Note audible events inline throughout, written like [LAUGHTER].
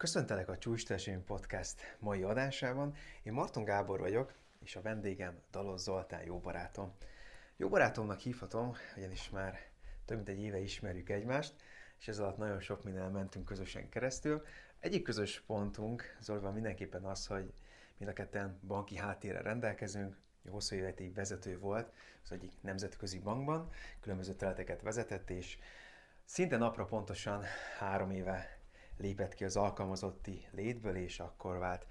Köszöntelek a Csúcs Podcast mai adásában. Én Marton Gábor vagyok, és a vendégem Dalos Zoltán jó barátom. Jó barátomnak hívhatom, ugyanis már több mint egy éve ismerjük egymást, és ez alatt nagyon sok minden mentünk közösen keresztül. Egyik közös pontunk Zolival mindenképpen az, hogy mind a ketten banki háttérrel rendelkezünk, hosszú életig vezető volt az egyik nemzetközi bankban, különböző területeket vezetett, és szinte napra pontosan három éve lépett ki az alkalmazotti létből, és akkor vált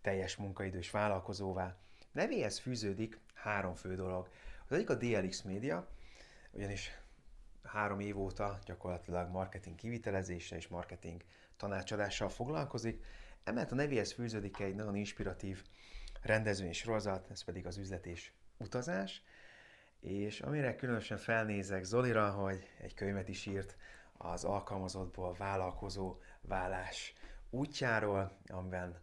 teljes munkaidős vállalkozóvá. Nevéhez fűződik három fő dolog. Az egyik a DLX Media, ugyanis három év óta gyakorlatilag marketing kivitelezéssel és marketing tanácsadással foglalkozik. Emellett a nevéhez fűződik egy nagyon inspiratív rendezvény sorozat, ez pedig az üzlet és utazás. És amire különösen felnézek Zolira, hogy egy könyvet is írt az alkalmazottból vállalkozó válás útjáról, amiben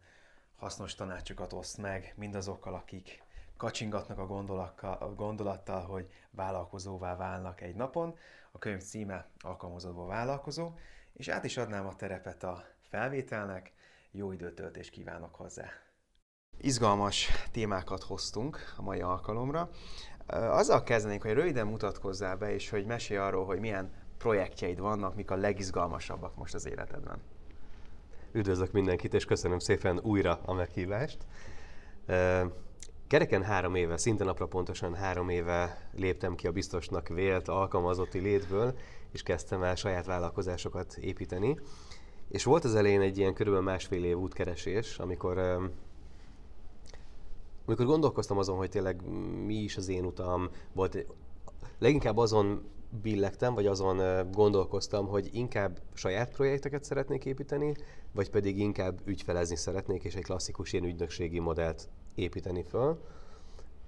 hasznos tanácsokat oszt meg mindazokkal, akik kacsingatnak a, a gondolattal, hogy vállalkozóvá válnak egy napon. A könyv címe Alkalmazottból vállalkozó, és át is adnám a terepet a felvételnek. Jó időtöltést kívánok hozzá! Izgalmas témákat hoztunk a mai alkalomra. Azzal kezdenénk, hogy röviden mutatkozzál be, és hogy mesélj arról, hogy milyen projektjeid vannak, mik a legizgalmasabbak most az életedben. Üdvözlök mindenkit, és köszönöm szépen újra a meghívást. Kereken három éve, szinte napra pontosan három éve léptem ki a biztosnak vélt alkalmazotti létből, és kezdtem el saját vállalkozásokat építeni. És volt az elején egy ilyen körülbelül másfél év útkeresés, amikor amikor gondolkoztam azon, hogy tényleg mi is az én utam, volt leginkább azon billegtem, vagy azon gondolkoztam, hogy inkább saját projekteket szeretnék építeni, vagy pedig inkább ügyfelezni szeretnék, és egy klasszikus ilyen ügynökségi modellt építeni föl.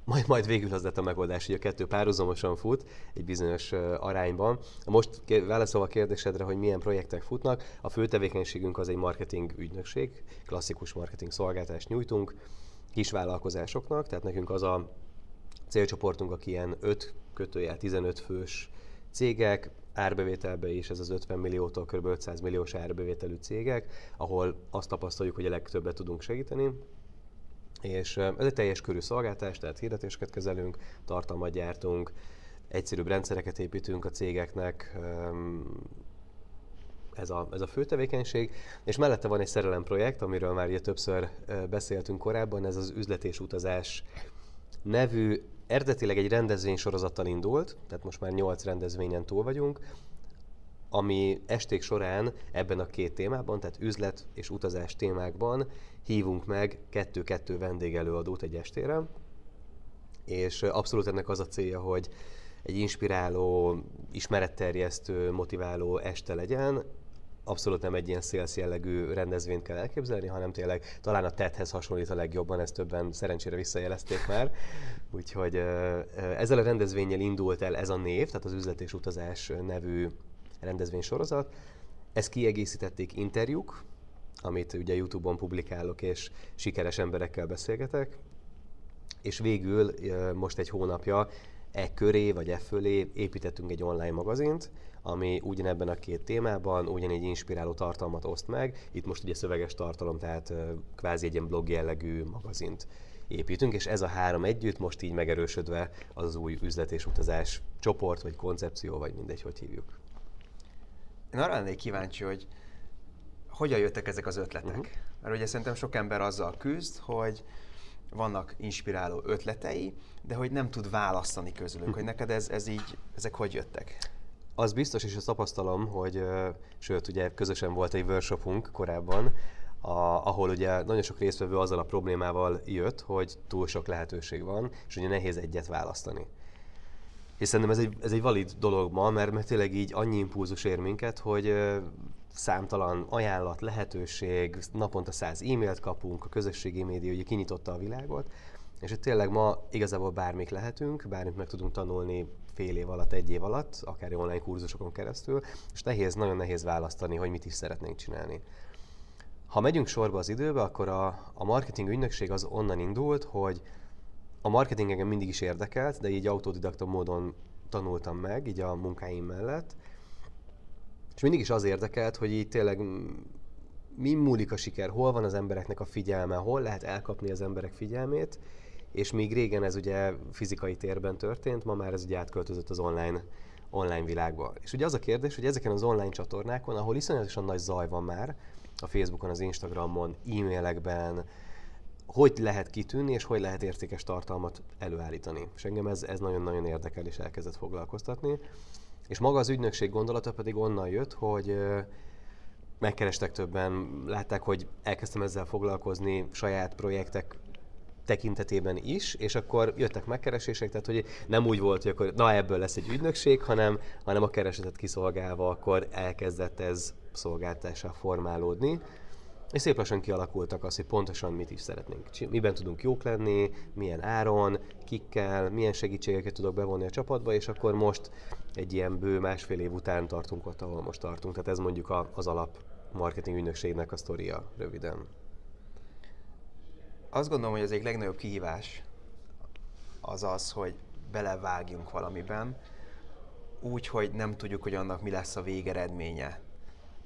Majd, majd végül az lett a megoldás, hogy a kettő párhuzamosan fut egy bizonyos arányban. Most válaszolva a kérdésedre, hogy milyen projektek futnak, a fő tevékenységünk az egy marketing ügynökség, klasszikus marketing szolgáltást nyújtunk kisvállalkozásoknak, tehát nekünk az a célcsoportunk, aki ilyen 5 kötőjel 15 fős cégek, árbevételbe is ez az 50 milliótól kb. 500 milliós árbevételű cégek, ahol azt tapasztaljuk, hogy a legtöbbet tudunk segíteni. És ez egy teljes körű szolgáltás, tehát hirdetéseket kezelünk, tartalmat gyártunk, egyszerűbb rendszereket építünk a cégeknek, ez a, ez a fő tevékenység, és mellette van egy szerelem projekt, amiről már ugye többször beszéltünk korábban, ez az üzlet utazás nevű eredetileg egy rendezvény sorozattal indult, tehát most már 8 rendezvényen túl vagyunk, ami esték során ebben a két témában, tehát üzlet és utazás témákban hívunk meg kettő-kettő vendégelőadót egy estére, és abszolút ennek az a célja, hogy egy inspiráló, ismeretterjesztő, motiváló este legyen, abszolút nem egy ilyen sales jellegű rendezvényt kell elképzelni, hanem tényleg talán a TED-hez hasonlít a legjobban, ezt többen szerencsére visszajelezték már. Úgyhogy ezzel a rendezvényel indult el ez a név, tehát az Üzlet és Utazás nevű rendezvénysorozat. Ezt kiegészítették interjúk, amit ugye YouTube-on publikálok, és sikeres emberekkel beszélgetek. És végül most egy hónapja e köré vagy e fölé építettünk egy online magazint, ami ugyanebben a két témában ugyanígy inspiráló tartalmat oszt meg. Itt most ugye szöveges tartalom, tehát kvázi egy ilyen blog jellegű magazint építünk, és ez a három együtt most így megerősödve az, az új üzlet és utazás csoport, vagy koncepció, vagy mindegy, hogy hívjuk. Én arra lennék kíváncsi, hogy hogyan jöttek ezek az ötletek? Uh-huh. Mert ugye szerintem sok ember azzal küzd, hogy vannak inspiráló ötletei, de hogy nem tud választani közülük, uh-huh. hogy neked ez, ez így, ezek hogy jöttek? Az biztos, és azt tapasztalom, hogy sőt, ugye közösen volt egy workshopunk korábban, a, ahol ugye nagyon sok résztvevő azzal a problémával jött, hogy túl sok lehetőség van, és ugye nehéz egyet választani. És szerintem ez egy, ez egy valid dolog ma, mert, mert tényleg így annyi impulzus ér minket, hogy számtalan ajánlat, lehetőség, naponta száz e-mailt kapunk, a közösségi média ugye kinyitotta a világot, és hogy tényleg ma igazából bármik lehetünk, bármit meg tudunk tanulni fél év alatt, egy év alatt, akár online kurzusokon keresztül, és nehéz, nagyon nehéz választani, hogy mit is szeretnénk csinálni. Ha megyünk sorba az időbe, akkor a, a marketing ügynökség az onnan indult, hogy a marketing engem mindig is érdekelt, de így autodidakta módon tanultam meg, így a munkáim mellett. És mindig is az érdekelt, hogy így tényleg mi múlik a siker, hol van az embereknek a figyelme, hol lehet elkapni az emberek figyelmét, és még régen ez ugye fizikai térben történt, ma már ez ugye átköltözött az online, online világba. És ugye az a kérdés, hogy ezeken az online csatornákon, ahol iszonyatosan nagy zaj van már, a Facebookon, az Instagramon, e-mailekben, hogy lehet kitűnni, és hogy lehet értékes tartalmat előállítani. És engem ez, ez nagyon-nagyon érdekel, és elkezdett foglalkoztatni. És maga az ügynökség gondolata pedig onnan jött, hogy megkerestek többen, látták, hogy elkezdtem ezzel foglalkozni saját projektek tekintetében is, és akkor jöttek megkeresések, tehát hogy nem úgy volt, hogy akkor na ebből lesz egy ügynökség, hanem, hanem a keresetet kiszolgálva akkor elkezdett ez szolgáltásra formálódni. És szép lassan kialakultak az, hogy pontosan mit is szeretnénk. Miben tudunk jók lenni, milyen áron, kikkel, milyen segítségeket tudok bevonni a csapatba, és akkor most egy ilyen bő másfél év után tartunk ott, ahol most tartunk. Tehát ez mondjuk az alap marketing ügynökségnek a sztoria röviden. Azt gondolom, hogy az egyik legnagyobb kihívás az az, hogy belevágjunk valamiben, úgy, hogy nem tudjuk, hogy annak mi lesz a végeredménye,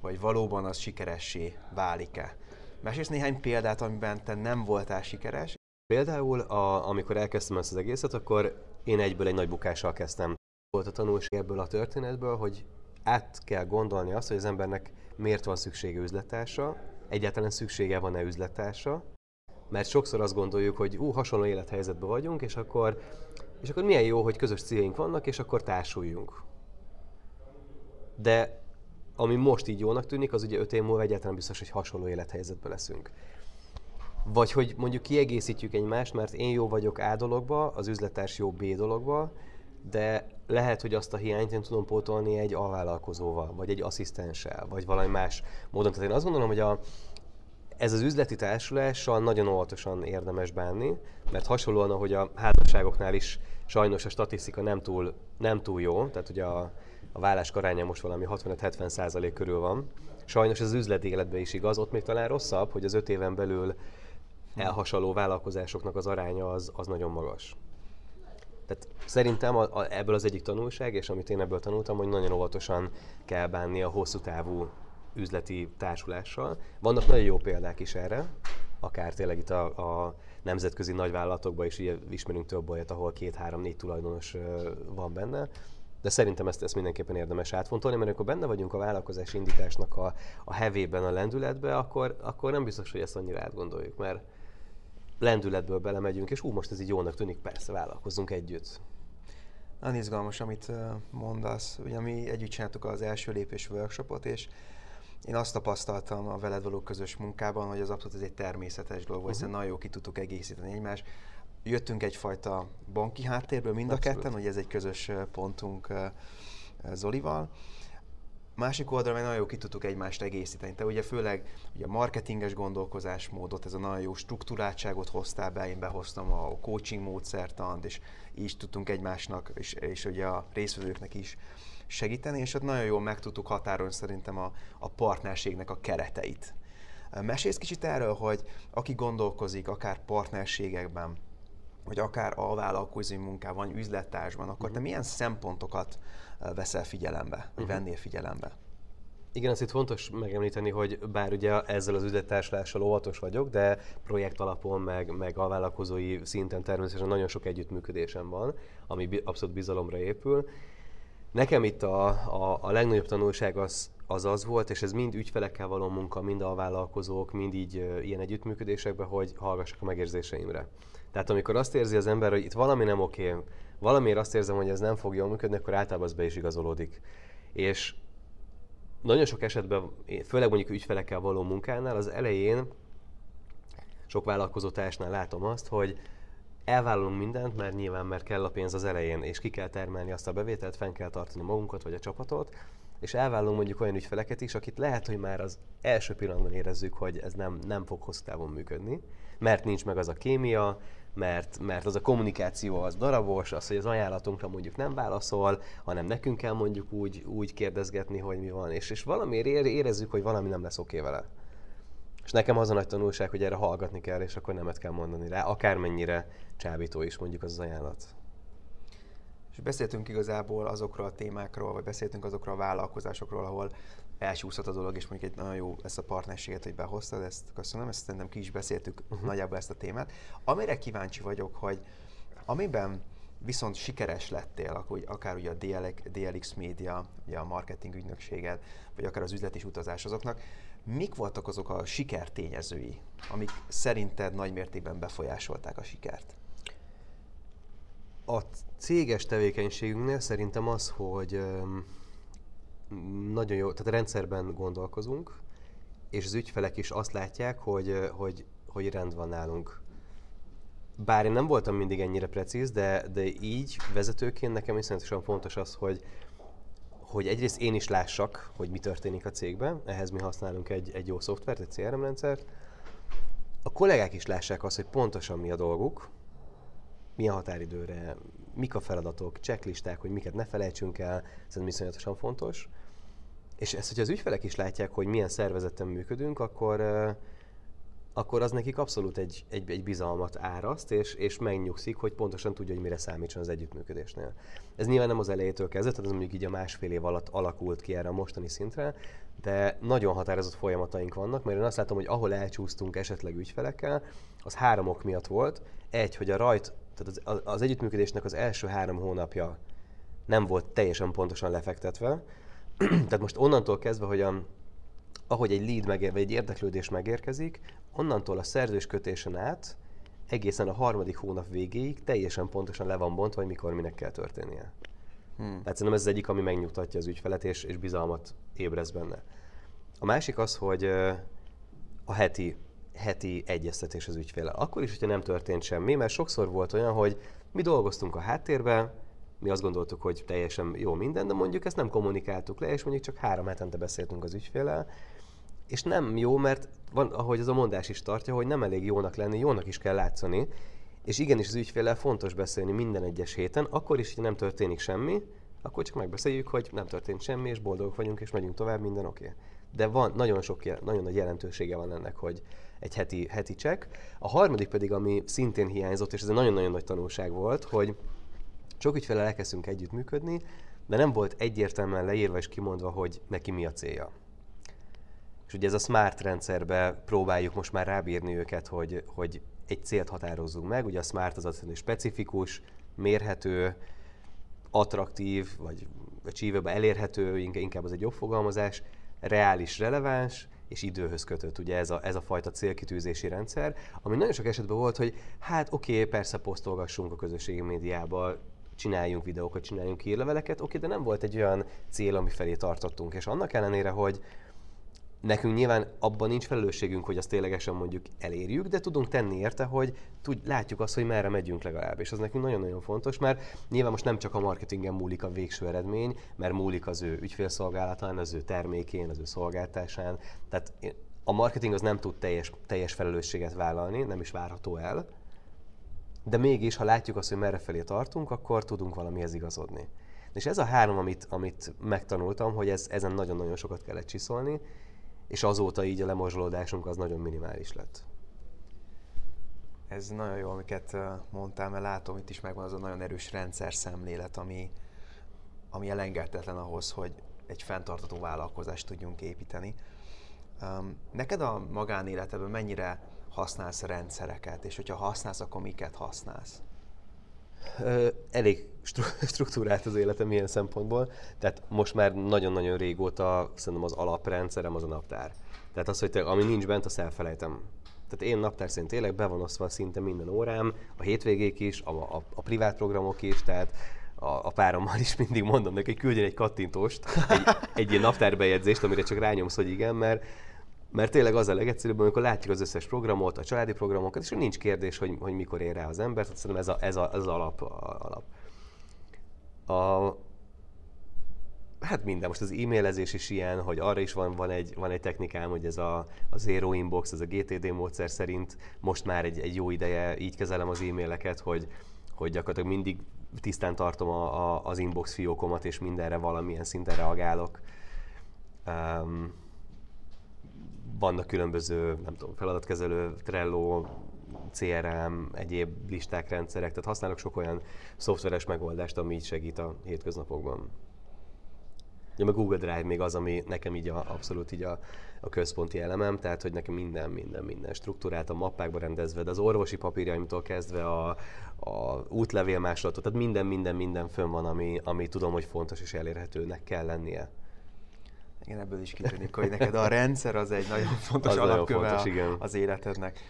vagy valóban az sikeressé válik-e. Mesélsz néhány példát, amiben te nem voltál sikeres? Például, a, amikor elkezdtem ezt az egészet, akkor én egyből egy nagy bukással kezdtem. Volt a tanulság ebből a történetből, hogy át kell gondolni azt, hogy az embernek miért van szüksége üzletása, egyáltalán szüksége van-e üzletása, mert sokszor azt gondoljuk, hogy ú, hasonló élethelyzetben vagyunk, és akkor, és akkor milyen jó, hogy közös céljaink vannak, és akkor társuljunk. De ami most így jónak tűnik, az ugye öt év múlva egyáltalán biztos, hogy hasonló élethelyzetben leszünk. Vagy hogy mondjuk kiegészítjük egymást, mert én jó vagyok A dologba, az üzletárs jó B dologba, de lehet, hogy azt a hiányt én tudom pótolni egy alvállalkozóval, vagy egy asszisztenssel, vagy valami más módon. Tehát én azt gondolom, hogy a, ez az üzleti társulással nagyon óvatosan érdemes bánni, mert hasonlóan, ahogy a házasságoknál is sajnos a statisztika nem túl, nem túl jó, tehát ugye a, a vállás aránya most valami 65-70 százalék körül van. Sajnos ez az üzleti életben is igaz, ott még talán rosszabb, hogy az öt éven belül elhasaló vállalkozásoknak az aránya az, az nagyon magas. Tehát szerintem a, a, ebből az egyik tanulság, és amit én ebből tanultam, hogy nagyon óvatosan kell bánni a hosszú távú üzleti társulással. Vannak nagyon jó példák is erre, akár tényleg itt a, a nemzetközi nagyvállalatokban is ugye ismerünk több olyat, ahol két-három-négy tulajdonos van benne, de szerintem ezt, ezt mindenképpen érdemes átfontolni, mert amikor benne vagyunk a vállalkozás indításnak a, a hevében, a lendületbe, akkor, akkor nem biztos, hogy ezt annyira átgondoljuk, mert lendületből belemegyünk, és ú, most ez így jónak tűnik, persze, vállalkozzunk együtt. Nagyon izgalmas, amit mondasz. Ugye mi együtt csináltuk az első lépés workshopot, és én azt tapasztaltam a veled való közös munkában, hogy az abszolút ez egy természetes dolog, uh-huh. hiszen nagyon jó ki tudtuk egészíteni egymást. Jöttünk egyfajta banki háttérből mind a ketten, hogy ez egy közös pontunk Zolival, Másik oldalon nagyon jó ki tudtuk egymást egészíteni. Te ugye főleg ugye a marketinges gondolkozásmódot, ez a nagyon jó struktúráltságot hoztál be, én behoztam a coaching módszertant, és így tudtunk egymásnak, és, és ugye a részvevőknek is segíteni, és ott nagyon jól meg tudtuk határolni szerintem a, a partnerségnek a kereteit. Mesélsz kicsit erről, hogy aki gondolkozik akár partnerségekben, vagy akár a vállalkozói munkában, üzlettársban, akkor te mhm. milyen szempontokat veszel figyelembe, vagy uh-huh. vennél figyelembe? Igen, azt itt fontos megemlíteni, hogy bár ugye ezzel az üzlettársulással óvatos vagyok, de projekt alapon, meg, meg a vállalkozói szinten természetesen nagyon sok együttműködésem van, ami abszolút bizalomra épül. Nekem itt a, a, a legnagyobb tanulság az, az az volt, és ez mind ügyfelekkel való munka, mind a vállalkozók, mind így ilyen együttműködésekben, hogy hallgassak a megérzéseimre. Tehát amikor azt érzi az ember, hogy itt valami nem oké, valamiért azt érzem, hogy ez nem fog jól működni, akkor általában az be is igazolódik. És nagyon sok esetben, főleg mondjuk ügyfelekkel való munkánál, az elején sok vállalkozótársnál látom azt, hogy elvállalunk mindent, mert nyilván mert kell a pénz az elején, és ki kell termelni azt a bevételt, fenn kell tartani magunkat vagy a csapatot, és elvállalunk mondjuk olyan ügyfeleket is, akit lehet, hogy már az első pillanatban érezzük, hogy ez nem, nem fog hosszú távon működni, mert nincs meg az a kémia, mert, mert az a kommunikáció az darabos, az, hogy az ajánlatunkra mondjuk nem válaszol, hanem nekünk kell mondjuk úgy, úgy kérdezgetni, hogy mi van, és, és valamiért érezzük, hogy valami nem lesz oké vele. És nekem az a nagy tanulság, hogy erre hallgatni kell, és akkor nemet kell mondani rá, akármennyire csábító is mondjuk az, az ajánlat. És beszéltünk igazából azokról a témákról, vagy beszéltünk azokról a vállalkozásokról, ahol elcsúszott a dolog, és mondjuk egy nagyon jó ezt a partnerséget, hogy behoztad, ezt köszönöm, ezt szerintem ki is beszéltük uh-huh. nagyjából ezt a témát. Amire kíváncsi vagyok, hogy amiben viszont sikeres lettél, akkor akár ugye a DLX, DLX Media, ugye a marketing ügynökséged, vagy akár az üzleti utazás azoknak, mik voltak azok a sikertényezői, amik szerinted nagy mértékben befolyásolták a sikert? A céges tevékenységünknél szerintem az, hogy nagyon jó, tehát rendszerben gondolkozunk, és az ügyfelek is azt látják, hogy, hogy, hogy rend van nálunk. Bár én nem voltam mindig ennyire precíz, de, de így vezetőként nekem iszonyatosan fontos az, hogy, hogy egyrészt én is lássak, hogy mi történik a cégben, ehhez mi használunk egy, egy jó szoftvert, egy CRM rendszert, a kollégák is lássák azt, hogy pontosan mi a dolguk, milyen határidőre, mik a feladatok, checklisták, hogy miket ne felejtsünk el, szerintem iszonyatosan fontos. És ezt, hogyha az ügyfelek is látják, hogy milyen szervezetten működünk, akkor, akkor az nekik abszolút egy, egy, egy bizalmat áraszt, és, és megnyugszik, hogy pontosan tudja, hogy mire számítson az együttműködésnél. Ez nyilván nem az elejétől kezdett, tehát ez mondjuk így a másfél év alatt alakult ki erre a mostani szintre, de nagyon határozott folyamataink vannak, mert én azt látom, hogy ahol elcsúsztunk esetleg ügyfelekkel, az három ok miatt volt. Egy, hogy a rajt, tehát az, az együttműködésnek az első három hónapja nem volt teljesen pontosan lefektetve. [CLEARS THROAT] tehát most onnantól kezdve, hogy a, ahogy egy lead megér, vagy egy érdeklődés megérkezik, onnantól a szerzőskötésen át egészen a harmadik hónap végéig teljesen pontosan le van bontva, hogy mikor minek kell történnie. Hmm. Tehát szerintem ez az egyik, ami megnyugtatja az ügyfelet, és, és bizalmat ébrez benne. A másik az, hogy a heti, heti egyeztetés az ügyféle. Akkor is, hogyha nem történt semmi, mert sokszor volt olyan, hogy mi dolgoztunk a háttérben, mi azt gondoltuk, hogy teljesen jó minden, de mondjuk ezt nem kommunikáltuk le, és mondjuk csak három hetente beszéltünk az ügyfélel, és nem jó, mert van, ahogy ez a mondás is tartja, hogy nem elég jónak lenni, jónak is kell látszani, és igenis az ügyféllel fontos beszélni minden egyes héten, akkor is, hogy nem történik semmi, akkor csak megbeszéljük, hogy nem történt semmi, és boldogok vagyunk, és megyünk tovább, minden oké. Okay. De van, nagyon sok, nagyon nagy jelentősége van ennek, hogy egy heti, heti check. A harmadik pedig, ami szintén hiányzott, és ez egy nagyon-nagyon nagy tanulság volt, hogy sok ügyfele elkezdtünk együttműködni, de nem volt egyértelműen leírva és kimondva, hogy neki mi a célja. És ugye ez a smart rendszerbe próbáljuk most már rábírni őket, hogy, hogy egy célt határozzunk meg. Ugye a smart az azt hogy specifikus, mérhető, attraktív, vagy achievable, elérhető, inkább az egy jobb fogalmazás, reális, releváns, és időhöz kötött, ugye ez a, ez a fajta célkitűzési rendszer, ami nagyon sok esetben volt, hogy hát oké, okay, persze posztolgassunk a közösségi médiába, csináljunk videókat, csináljunk hírleveleket, oké, okay, de nem volt egy olyan cél, ami felé tartottunk, és annak ellenére, hogy Nekünk nyilván abban nincs felelősségünk, hogy azt ténylegesen mondjuk elérjük, de tudunk tenni érte, hogy tud, látjuk azt, hogy merre megyünk legalább. És az nekünk nagyon-nagyon fontos, mert nyilván most nem csak a marketingen múlik a végső eredmény, mert múlik az ő ügyfélszolgálatán, az ő termékén, az ő szolgáltásán. Tehát a marketing az nem tud teljes, teljes felelősséget vállalni, nem is várható el, de mégis, ha látjuk azt, hogy merre felé tartunk, akkor tudunk valamihez igazodni. És ez a három, amit, amit megtanultam, hogy ez, ezen nagyon-nagyon sokat kellett csiszolni, és azóta így a lemorzsolódásunk az nagyon minimális lett. Ez nagyon jó, amiket mondtál, mert látom, itt is megvan az a nagyon erős rendszer szemlélet, ami, ami elengedhetetlen ahhoz, hogy egy fenntartató vállalkozást tudjunk építeni. neked a magánéletedben mennyire használsz rendszereket, és hogyha használsz, akkor miket használsz? Elég [LAUGHS] struktúrált az életem ilyen szempontból, tehát most már nagyon-nagyon régóta szerintem az alaprendszerem az a naptár. Tehát az, hogy te, ami nincs bent, azt elfelejtem. Tehát én naptár szerint élek, be van osztva szinte minden órám, a hétvégék is, a, a, a privát programok is, tehát a, a párommal is mindig mondom neki, hogy küldjön egy kattintóst, egy, egy ilyen naptárbejegyzést, amire csak rányomsz, hogy igen, mert mert tényleg az a legegyszerűbb, amikor látjuk az összes programot, a családi programokat, és nincs kérdés, hogy, hogy mikor ér rá az ember, tehát szerintem ez, a, ez, a, ez alap. A, alap. A, hát minden, most az e-mailezés is ilyen, hogy arra is van, van, egy, van egy technikám, hogy ez a, a Zero Inbox, ez a GTD módszer szerint most már egy, egy jó ideje így kezelem az e-maileket, hogy, hogy gyakorlatilag mindig tisztán tartom a, a, az inbox fiókomat, és mindenre valamilyen szinten reagálok. Um, vannak különböző, nem tudom, feladatkezelő, Trello, CRM, egyéb listák, rendszerek, tehát használok sok olyan szoftveres megoldást, ami így segít a hétköznapokban. Ja, meg Google Drive még az, ami nekem így a, abszolút így a, a központi elemem, tehát hogy nekem minden, minden, minden struktúrát a mappákba rendezve, de az orvosi papírjaimtól kezdve a, a útlevél másolatot, tehát minden, minden, minden fönn van, ami, ami tudom, hogy fontos és elérhetőnek kell lennie. Igen, ebből is kitűnik, hogy neked a rendszer az egy nagyon [LAUGHS] fontos az alapköve nagyon fontos, igen. az életednek.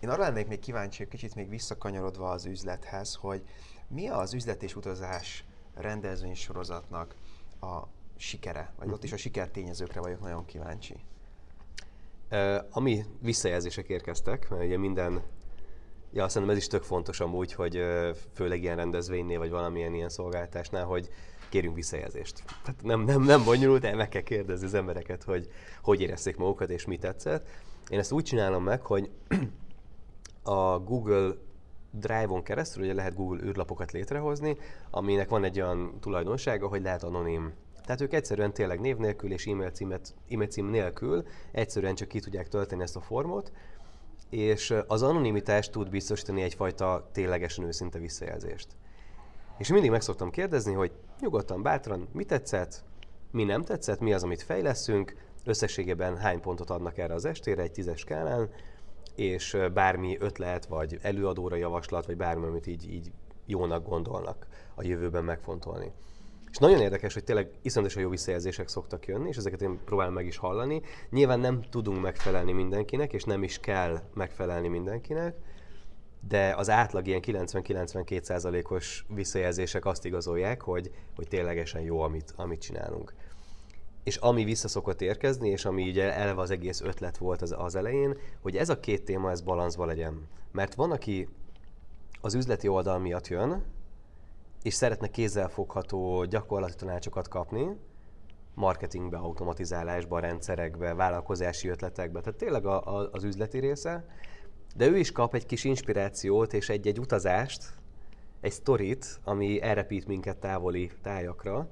Én arra lennék még kíváncsi, kicsit még visszakanyarodva az üzlethez, hogy mi az üzlet és utazás rendezvénysorozatnak a sikere, vagy ott is a sikertényezőkre vagyok nagyon kíváncsi. Uh, ami visszajelzések érkeztek, mert ugye minden, ja, szerintem ez is tök fontos amúgy, hogy főleg ilyen rendezvénynél, vagy valamilyen ilyen szolgáltásnál, hogy kérünk visszajelzést. Tehát nem, nem, nem bonyolult, el meg kell kérdezni az embereket, hogy hogy érezték magukat és mi tetszett. Én ezt úgy csinálom meg, hogy [CLEARS THROAT] a Google Drive-on keresztül ugye lehet Google űrlapokat létrehozni, aminek van egy olyan tulajdonsága, hogy lehet anonim. Tehát ők egyszerűen tényleg név nélkül és e-mail, címet, e-mail cím nélkül egyszerűen csak ki tudják tölteni ezt a formot, és az anonimitás tud biztosítani egyfajta ténylegesen őszinte visszajelzést. És mindig meg szoktam kérdezni, hogy nyugodtan, bátran, mi tetszett, mi nem tetszett, mi az, amit fejleszünk, összességében hány pontot adnak erre az estére egy tízes skálán, és bármi ötlet, vagy előadóra javaslat, vagy bármi, amit így, így jónak gondolnak a jövőben megfontolni. És nagyon érdekes, hogy tényleg iszonyatosan jó visszajelzések szoktak jönni, és ezeket én próbálom meg is hallani. Nyilván nem tudunk megfelelni mindenkinek, és nem is kell megfelelni mindenkinek, de az átlag ilyen 90-92 os visszajelzések azt igazolják, hogy, hogy ténylegesen jó, amit, amit csinálunk. És ami vissza szokott érkezni, és ami ugye eleve az egész ötlet volt az, az elején, hogy ez a két téma, ez balanszba legyen. Mert van, aki az üzleti oldal miatt jön, és szeretne kézzelfogható gyakorlati tanácsokat kapni, marketingbe, automatizálásba, rendszerekbe, vállalkozási ötletekbe, tehát tényleg a, a, az üzleti része, de ő is kap egy kis inspirációt és egy-egy utazást, egy sztorit, ami elrepít minket távoli tájakra,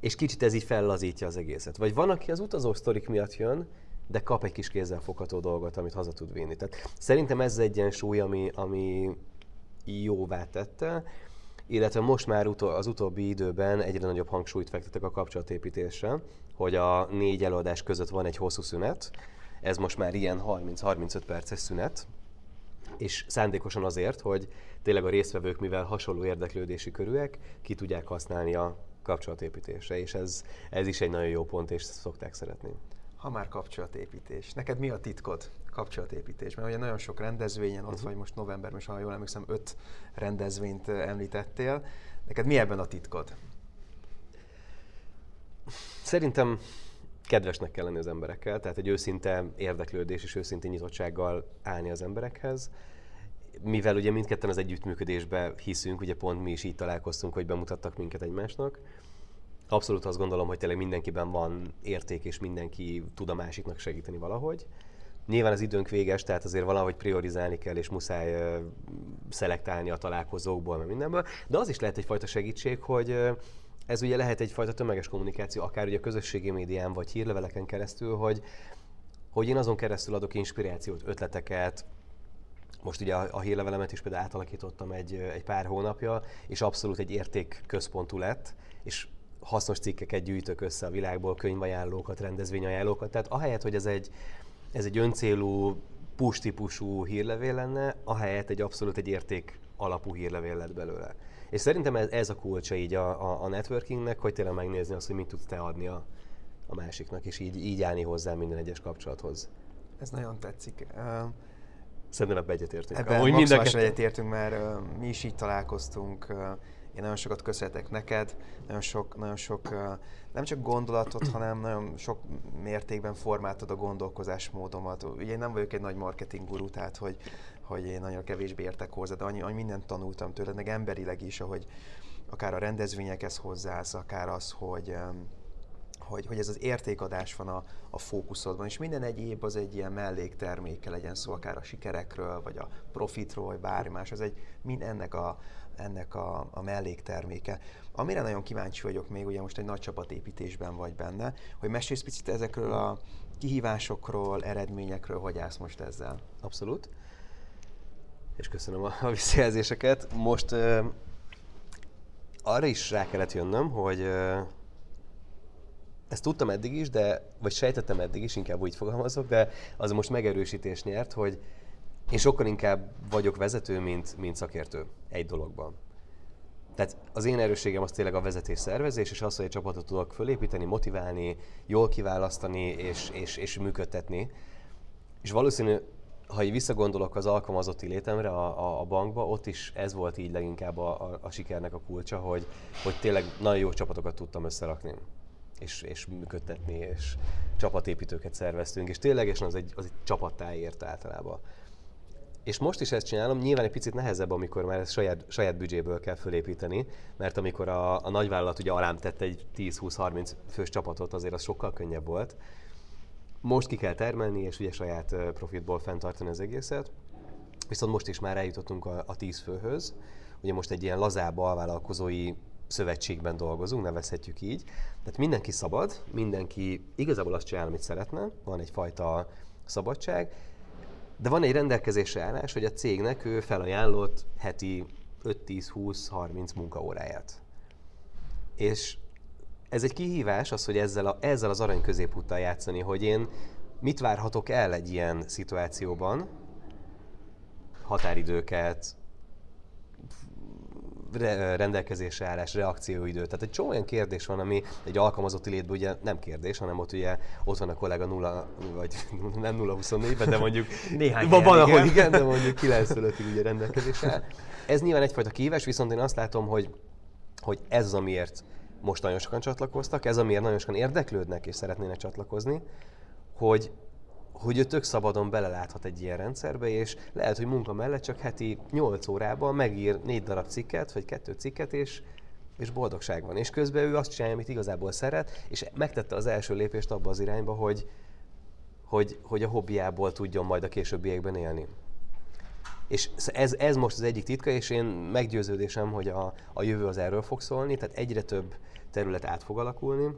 és kicsit ez így fellazítja az egészet. Vagy van, aki az utazó sztorik miatt jön, de kap egy kis kézzel fogható dolgot, amit haza tud vinni. Tehát szerintem ez egy egyensúly, ami, ami jóvá tette, illetve most már utol, az utóbbi időben egyre nagyobb hangsúlyt fektetek a kapcsolatépítésre, hogy a négy előadás között van egy hosszú szünet, ez most már ilyen 30-35 perces szünet, és szándékosan azért, hogy tényleg a résztvevők, mivel hasonló érdeklődési körűek, ki tudják használni a kapcsolatépítésre, és ez, ez is egy nagyon jó pont, és szokták szeretni. Ha már kapcsolatépítés, neked mi a titkod kapcsolatépítés? Mert ugye nagyon sok rendezvényen, ott uh-huh. vagy most novemberben, és ha jól emlékszem, öt rendezvényt említettél. Neked mi ebben a titkod? Szerintem kedvesnek kell lenni az emberekkel, tehát egy őszinte érdeklődés és őszinte nyitottsággal állni az emberekhez. Mivel ugye mindketten az együttműködésbe hiszünk, ugye pont mi is így találkoztunk, hogy bemutattak minket egymásnak. Abszolút azt gondolom, hogy tényleg mindenkiben van érték, és mindenki tud a másiknak segíteni valahogy. Nyilván az időnk véges, tehát azért valahogy priorizálni kell, és muszáj uh, szelektálni a találkozókból, meg mindenből. De az is lehet egyfajta segítség, hogy uh, ez ugye lehet egyfajta tömeges kommunikáció, akár ugye a közösségi médián vagy hírleveleken keresztül, hogy, hogy én azon keresztül adok inspirációt, ötleteket, most ugye a, a hírlevelemet is például átalakítottam egy, egy pár hónapja, és abszolút egy érték központú lett, és hasznos cikkeket gyűjtök össze a világból, könyvajánlókat, rendezvényajánlókat. Tehát ahelyett, hogy ez egy, ez egy öncélú, push típusú hírlevél lenne, ahelyett egy abszolút egy érték alapú hírlevél lett belőle. És szerintem ez, ez a kulcsa így a, a, a networkingnek, hogy tényleg megnézni azt, hogy mit tudsz te adni a, a másiknak, és így, így állni hozzá minden egyes kapcsolathoz. Ez nagyon tetszik. Szerintem ebbe egyetértünk. Ebben Ahogy maximálisan egyetértünk, mert uh, mi is így találkoztunk. Uh, én nagyon sokat köszönhetek neked, nagyon sok, nagyon sok uh, nem csak gondolatot, [CLEARS THROAT] hanem nagyon sok mértékben formáltad a gondolkozásmódomat. Ugye én nem vagyok egy nagy marketing guru, tehát hogy hogy én nagyon kevésbé értek hozzá, de annyi, annyi mindent tanultam tőled, meg emberileg is, ahogy akár a rendezvényekhez hozzász, akár az, hogy, hogy, hogy ez az értékadás van a, a fókuszodban, és minden egyéb az egy ilyen mellékterméke legyen szó, akár a sikerekről, vagy a profitról, vagy bármi más, az egy mind ennek a, ennek a, a mellékterméke. Amire nagyon kíváncsi vagyok még, ugye most egy nagy csapatépítésben vagy benne, hogy mesélsz picit ezekről a kihívásokról, eredményekről, hogy állsz most ezzel? Abszolút és köszönöm a, a visszajelzéseket. Most uh, arra is rá kellett jönnöm, hogy uh, ezt tudtam eddig is, de, vagy sejtettem eddig is, inkább úgy fogalmazok, de az most megerősítés nyert, hogy én sokkal inkább vagyok vezető, mint, mint szakértő egy dologban. Tehát az én erősségem az tényleg a vezetés szervezés, és az, hogy egy csapatot tudok fölépíteni, motiválni, jól kiválasztani és, és, és működtetni. És valószínű, ha így visszagondolok az alkalmazotti létemre a, a, a bankba, ott is ez volt így leginkább a, a, a sikernek a kulcsa, hogy, hogy tényleg nagyon jó csapatokat tudtam összerakni és, és működtetni, és csapatépítőket szerveztünk, és ténylegesen az egy, az egy csapattáért általában. És most is ezt csinálom, nyilván egy picit nehezebb, amikor már ezt saját, saját büdzséből kell fölépíteni, mert amikor a, a nagyvállalat ugye alám tett egy 10-20-30 fős csapatot, azért az sokkal könnyebb volt. Most ki kell termelni, és ugye saját profitból fenntartani az egészet. Viszont most is már eljutottunk a, a 10 főhöz. Ugye most egy ilyen lazább alvállalkozói szövetségben dolgozunk, nevezhetjük így. Tehát mindenki szabad, mindenki igazából azt csinál, amit szeretne, van egyfajta szabadság, de van egy rendelkezésre állás, hogy a cégnek ő felajánlott heti 5-10-20-30 munkaóráját. És ez egy kihívás az, hogy ezzel, a, ezzel az arany középúttal játszani, hogy én mit várhatok el egy ilyen szituációban, határidőket, re- rendelkezésre állás, reakcióidő. Tehát egy csomó olyan kérdés van, ami egy alkalmazotti létben ugye nem kérdés, hanem ott ugye ott van a kollega 0, vagy [LAUGHS] nem 0-24-ben, de mondjuk [LAUGHS] Néhány van, van, ahol igen. igen, de mondjuk 9 5 ugye rendelkezésre áll. Ez nyilván egyfajta kihívás, viszont én azt látom, hogy, hogy ez az, amiért most nagyon sokan csatlakoztak, ez amiért nagyon sokan érdeklődnek és szeretnének csatlakozni, hogy hogy ő tök szabadon beleláthat egy ilyen rendszerbe, és lehet, hogy munka mellett csak heti 8 órában megír négy darab cikket, vagy kettő cikket, és, és boldogság van. És közben ő azt csinálja, amit igazából szeret, és megtette az első lépést abba az irányba, hogy, hogy, hogy a hobbiából tudjon majd a későbbiekben élni. És ez, ez most az egyik titka, és én meggyőződésem, hogy a, a jövő az erről fog szólni, tehát egyre több terület át fog alakulni,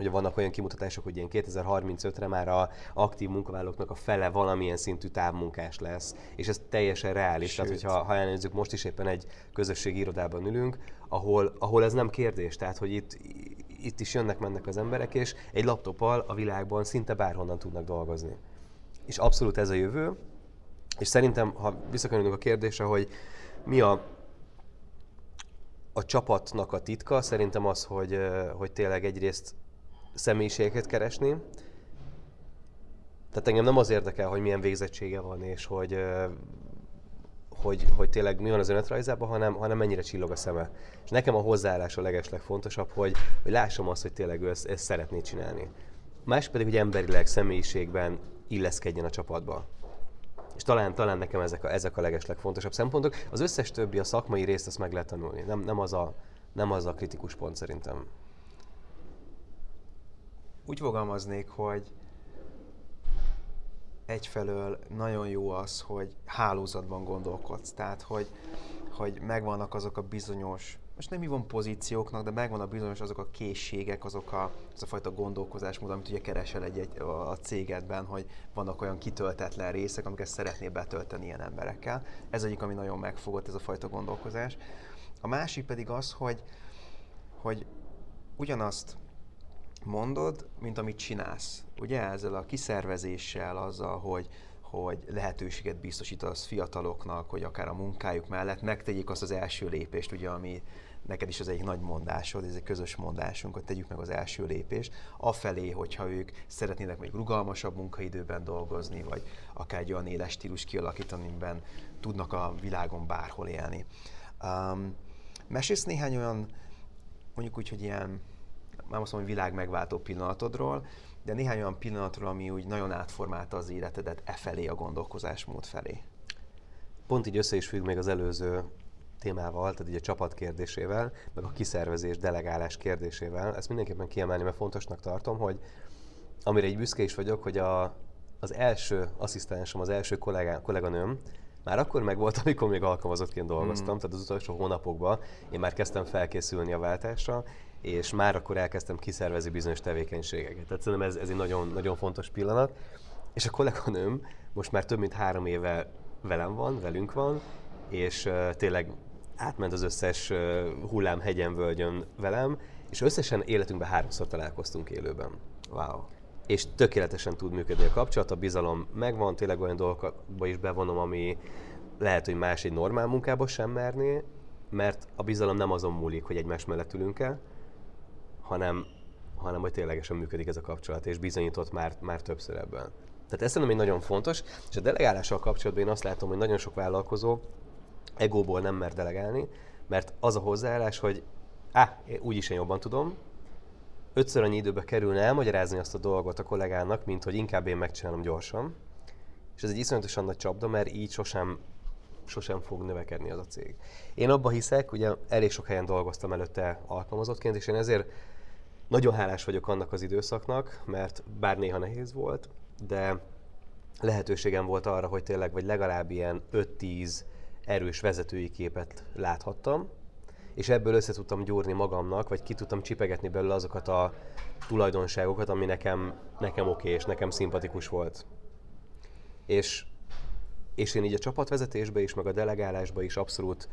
Ugye vannak olyan kimutatások, hogy ilyen 2035-re már a aktív munkavállalóknak a fele valamilyen szintű távmunkás lesz, és ez teljesen reális. Sőt. Tehát, hogyha ha elnézzük, most is éppen egy közösségi irodában ülünk, ahol, ahol ez nem kérdés, tehát, hogy itt, itt is jönnek-mennek az emberek, és egy laptoppal a világban szinte bárhonnan tudnak dolgozni. És abszolút ez a jövő, és szerintem, ha visszakanyarodunk a kérdésre, hogy mi a, a csapatnak a titka, szerintem az, hogy, hogy tényleg egyrészt személyiségeket keresni. Tehát engem nem az érdekel, hogy milyen végzettsége van, és hogy, hogy, hogy tényleg mi van az önéletrajzában, hanem, hanem mennyire csillog a szeme. És nekem a hozzáállás a legeslegfontosabb, hogy, hogy lássam azt, hogy tényleg ő ezt, ezt szeretné csinálni. Más pedig, hogy emberileg, személyiségben illeszkedjen a csapatba. És talán, talán nekem ezek a, ezek a legeslegfontosabb szempontok. Az összes többi, a szakmai részt, ezt meg lehet tanulni. Nem, nem, az a, nem az a kritikus pont szerintem úgy fogalmaznék, hogy egyfelől nagyon jó az, hogy hálózatban gondolkodsz, tehát hogy, hogy megvannak azok a bizonyos, most nem hívom pozícióknak, de megvan a bizonyos azok a készségek, azok a, az a fajta gondolkozásmód, amit ugye keresel egy, egy, a cégedben, hogy vannak olyan kitöltetlen részek, amiket szeretnél betölteni ilyen emberekkel. Ez egyik, ami nagyon megfogott, ez a fajta gondolkozás. A másik pedig az, hogy, hogy ugyanazt mondod, mint amit csinálsz. Ugye ezzel a kiszervezéssel, azzal, hogy, hogy lehetőséget biztosítasz fiataloknak, hogy akár a munkájuk mellett megtegyék azt az első lépést, ugye, ami neked is az egy nagy mondásod, ez egy közös mondásunk, hogy tegyük meg az első lépést, afelé, hogyha ők szeretnének még rugalmasabb munkaidőben dolgozni, vagy akár egy olyan éles kialakítani, amiben tudnak a világon bárhol élni. Um, mesélsz néhány olyan, mondjuk úgy, hogy ilyen nem azt mondom, világ megváltó pillanatodról, de néhány olyan pillanatról, ami úgy nagyon átformálta az életedet e felé, a gondolkozásmód felé. Pont így össze is függ még az előző témával, tehát így a csapat kérdésével, meg a kiszervezés, delegálás kérdésével. Ezt mindenképpen kiemelni, mert fontosnak tartom, hogy amire egy büszke is vagyok, hogy a, az első asszisztensem, az első kollégá, kolléganőm, már akkor meg volt, [LAUGHS] amikor még alkalmazottként dolgoztam, mm. tehát az utolsó hónapokban én már kezdtem felkészülni a váltásra, és már akkor elkezdtem kiszervezni bizonyos tevékenységeket. Tehát szerintem ez, ez egy nagyon, nagyon fontos pillanat. És a kolléganőm most már több mint három éve velem van, velünk van, és uh, tényleg átment az összes hullám hegyen völgyön velem, és összesen életünkben háromszor találkoztunk élőben. Wow. És tökéletesen tud működni a kapcsolat, a bizalom megvan, tényleg olyan dolgokba is bevonom, ami lehet, hogy más egy normál munkába sem merné, mert a bizalom nem azon múlik, hogy egymás mellett ülünk el, hanem, hanem hogy ténylegesen működik ez a kapcsolat, és bizonyított már, már többször ebben. Tehát ez szerintem egy nagyon fontos, és a delegálással kapcsolatban én azt látom, hogy nagyon sok vállalkozó egóból nem mer delegálni, mert az a hozzáállás, hogy á, úgyis én jobban tudom, ötször annyi időbe kerülne elmagyarázni azt a dolgot a kollégának, mint hogy inkább én megcsinálom gyorsan. És ez egy iszonyatosan nagy csapda, mert így sosem, sosem fog növekedni az a cég. Én abban hiszek, ugye elég sok helyen dolgoztam előtte alkalmazottként, és én ezért nagyon hálás vagyok annak az időszaknak, mert bár néha nehéz volt, de lehetőségem volt arra, hogy tényleg, vagy legalább ilyen 5-10 erős vezetői képet láthattam, és ebből össze tudtam gyúrni magamnak, vagy ki tudtam csipegetni belőle azokat a tulajdonságokat, ami nekem, nekem oké, okay, és nekem szimpatikus volt. És, és én így a csapatvezetésbe is, meg a delegálásba is abszolút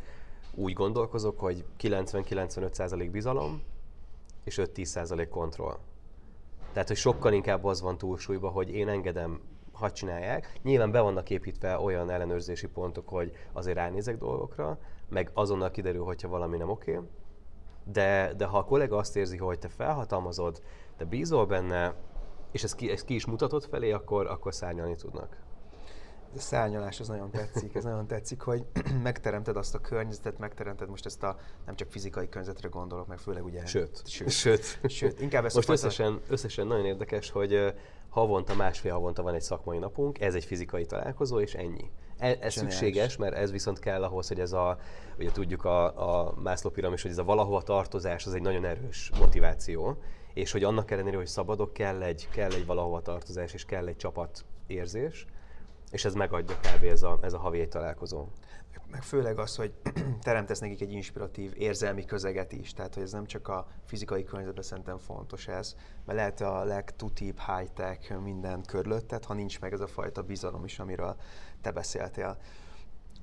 úgy gondolkozok, hogy 90-95% bizalom, és 5-10% kontroll. Tehát, hogy sokkal inkább az van túlsúlyban, hogy én engedem, hadd csinálják. Nyilván be vannak építve olyan ellenőrzési pontok, hogy azért ránézek dolgokra, meg azonnal kiderül, hogyha valami nem oké. De, de ha a kollega azt érzi, hogy te felhatalmazod, te bízol benne, és ezt ki, ezt ki is mutatod felé, akkor, akkor szárnyalni tudnak. A szárnyalás az nagyon tetszik, ez nagyon tetszik, hogy [CLEARS THROAT] megteremted azt a környezetet, megteremted most ezt a nem csak fizikai környezetre gondolok, meg főleg ugye... Sőt, sőt, sőt. sőt inkább ezt Most összesen, összesen nagyon érdekes, hogy havonta, másfél havonta van egy szakmai napunk, ez egy fizikai találkozó, és ennyi. Ez, ez szükséges, mert ez viszont kell ahhoz, hogy ez a, ugye tudjuk a, a Mászló piramis, hogy ez a valahova tartozás, az egy nagyon erős motiváció, és hogy annak ellenére, hogy szabadok, kell egy, kell egy valahova tartozás, és kell egy csapat érzés, és ez megadja kb. ez a, ez a havi találkozó. Meg főleg az, hogy [CLEARS THROAT] teremtesz nekik egy inspiratív érzelmi közeget is, tehát hogy ez nem csak a fizikai környezetben szerintem fontos ez, mert lehet a legtutibb high-tech minden körülötted, ha nincs meg ez a fajta bizalom is, amiről te beszéltél.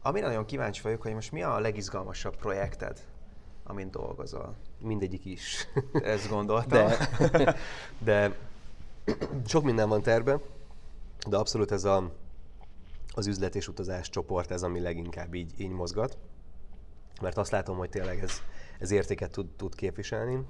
Amire nagyon kíváncsi vagyok, hogy most mi a legizgalmasabb projekted, amint dolgozol? Mindegyik is. [LAUGHS] Ezt gondoltam. De, [LAUGHS] de sok minden van terve, de abszolút ez a, az üzlet és utazás csoport ez, ami leginkább így, így mozgat. Mert azt látom, hogy tényleg ez, ez értéket tud, tud képviselni.